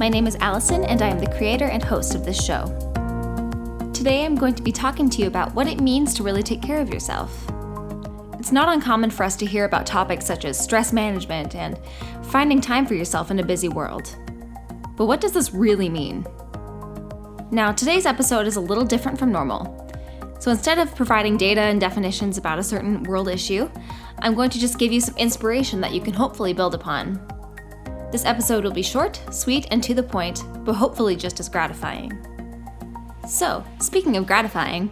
My name is Allison, and I am the creator and host of this show. Today, I'm going to be talking to you about what it means to really take care of yourself. It's not uncommon for us to hear about topics such as stress management and finding time for yourself in a busy world. But what does this really mean? Now, today's episode is a little different from normal. So instead of providing data and definitions about a certain world issue, I'm going to just give you some inspiration that you can hopefully build upon. This episode will be short, sweet, and to the point, but hopefully just as gratifying. So, speaking of gratifying,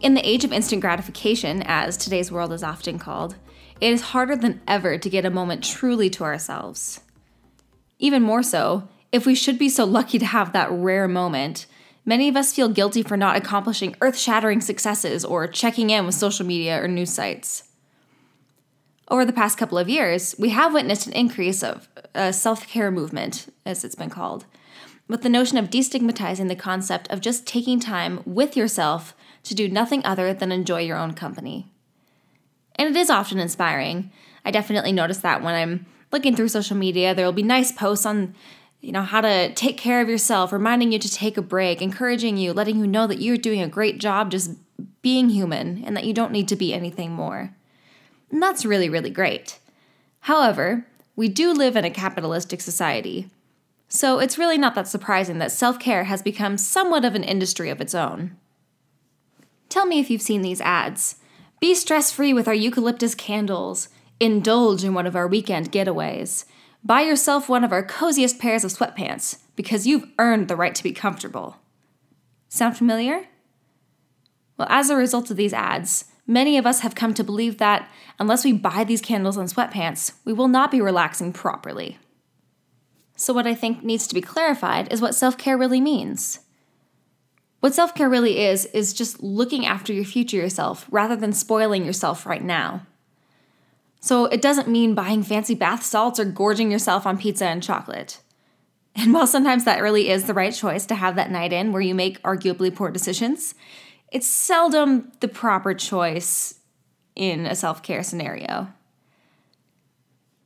in the age of instant gratification, as today's world is often called, it is harder than ever to get a moment truly to ourselves. Even more so, if we should be so lucky to have that rare moment, many of us feel guilty for not accomplishing earth shattering successes or checking in with social media or news sites. Over the past couple of years, we have witnessed an increase of uh, a self care movement, as it's been called, with the notion of destigmatizing the concept of just taking time with yourself to do nothing other than enjoy your own company. And it is often inspiring. I definitely notice that when I'm looking through social media, there will be nice posts on you know how to take care of yourself reminding you to take a break encouraging you letting you know that you're doing a great job just being human and that you don't need to be anything more and that's really, really great. However, we do live in a capitalistic society. So it's really not that surprising that self care has become somewhat of an industry of its own. Tell me if you've seen these ads. Be stress free with our eucalyptus candles. Indulge in one of our weekend getaways. Buy yourself one of our coziest pairs of sweatpants because you've earned the right to be comfortable. Sound familiar? Well, as a result of these ads, Many of us have come to believe that unless we buy these candles and sweatpants, we will not be relaxing properly. So, what I think needs to be clarified is what self care really means. What self care really is, is just looking after your future yourself rather than spoiling yourself right now. So, it doesn't mean buying fancy bath salts or gorging yourself on pizza and chocolate. And while sometimes that really is the right choice to have that night in where you make arguably poor decisions, it's seldom the proper choice in a self care scenario.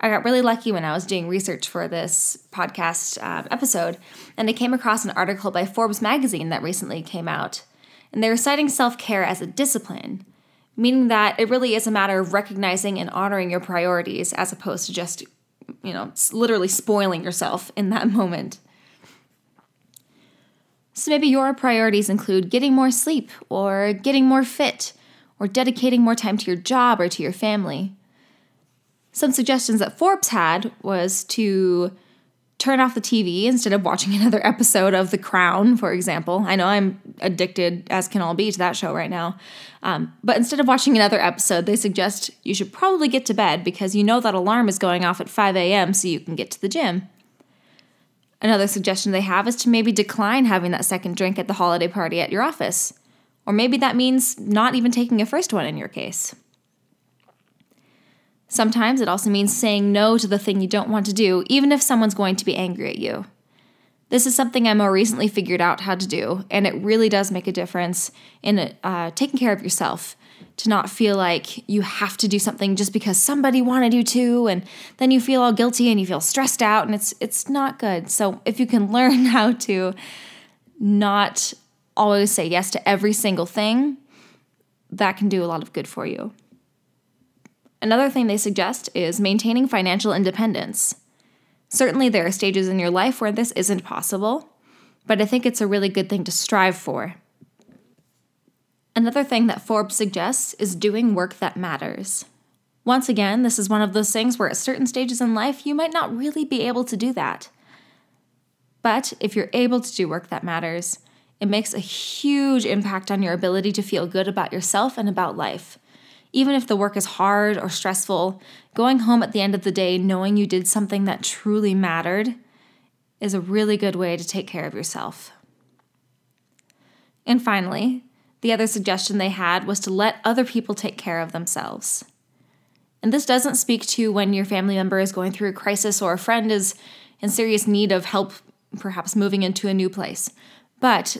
I got really lucky when I was doing research for this podcast uh, episode, and I came across an article by Forbes magazine that recently came out. And they were citing self care as a discipline, meaning that it really is a matter of recognizing and honoring your priorities as opposed to just, you know, literally spoiling yourself in that moment. So maybe your priorities include getting more sleep, or getting more fit, or dedicating more time to your job or to your family. Some suggestions that Forbes had was to turn off the TV instead of watching another episode of The Crown, for example. I know I'm addicted, as can all be, to that show right now. Um, but instead of watching another episode, they suggest you should probably get to bed because you know that alarm is going off at 5 a.m. so you can get to the gym. Another suggestion they have is to maybe decline having that second drink at the holiday party at your office. Or maybe that means not even taking a first one in your case. Sometimes it also means saying no to the thing you don't want to do, even if someone's going to be angry at you. This is something I more recently figured out how to do, and it really does make a difference in uh, taking care of yourself to not feel like you have to do something just because somebody wanted you to and then you feel all guilty and you feel stressed out and it's it's not good. So if you can learn how to not always say yes to every single thing, that can do a lot of good for you. Another thing they suggest is maintaining financial independence. Certainly, there are stages in your life where this isn't possible, but I think it's a really good thing to strive for. Another thing that Forbes suggests is doing work that matters. Once again, this is one of those things where at certain stages in life you might not really be able to do that. But if you're able to do work that matters, it makes a huge impact on your ability to feel good about yourself and about life. Even if the work is hard or stressful, going home at the end of the day knowing you did something that truly mattered is a really good way to take care of yourself. And finally, the other suggestion they had was to let other people take care of themselves. And this doesn't speak to when your family member is going through a crisis or a friend is in serious need of help, perhaps moving into a new place. But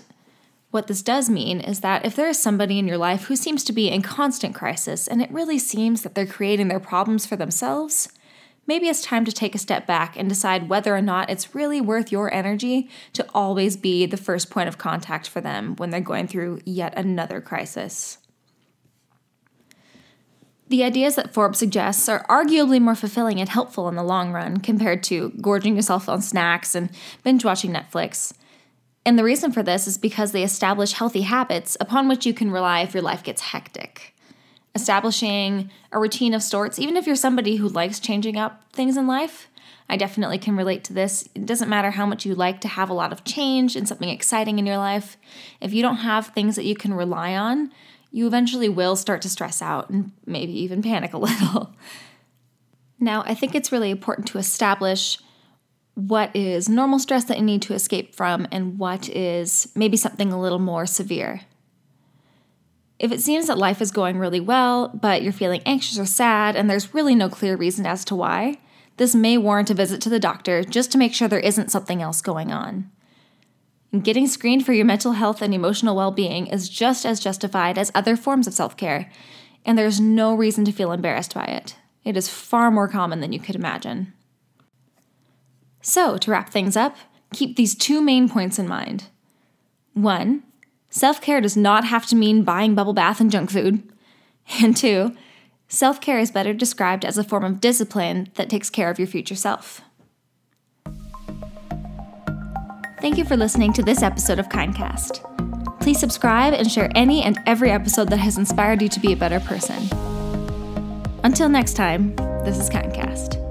what this does mean is that if there is somebody in your life who seems to be in constant crisis and it really seems that they're creating their problems for themselves, maybe it's time to take a step back and decide whether or not it's really worth your energy to always be the first point of contact for them when they're going through yet another crisis. The ideas that Forbes suggests are arguably more fulfilling and helpful in the long run compared to gorging yourself on snacks and binge watching Netflix. And the reason for this is because they establish healthy habits upon which you can rely if your life gets hectic. Establishing a routine of sorts, even if you're somebody who likes changing up things in life, I definitely can relate to this. It doesn't matter how much you like to have a lot of change and something exciting in your life. If you don't have things that you can rely on, you eventually will start to stress out and maybe even panic a little. Now, I think it's really important to establish what is normal stress that you need to escape from and what is maybe something a little more severe. If it seems that life is going really well, but you're feeling anxious or sad and there's really no clear reason as to why, this may warrant a visit to the doctor just to make sure there isn't something else going on. Getting screened for your mental health and emotional well being is just as justified as other forms of self care, and there's no reason to feel embarrassed by it. It is far more common than you could imagine. So, to wrap things up, keep these two main points in mind. One, self care does not have to mean buying bubble bath and junk food. And two, self care is better described as a form of discipline that takes care of your future self. Thank you for listening to this episode of Kindcast. Please subscribe and share any and every episode that has inspired you to be a better person. Until next time, this is Kindcast.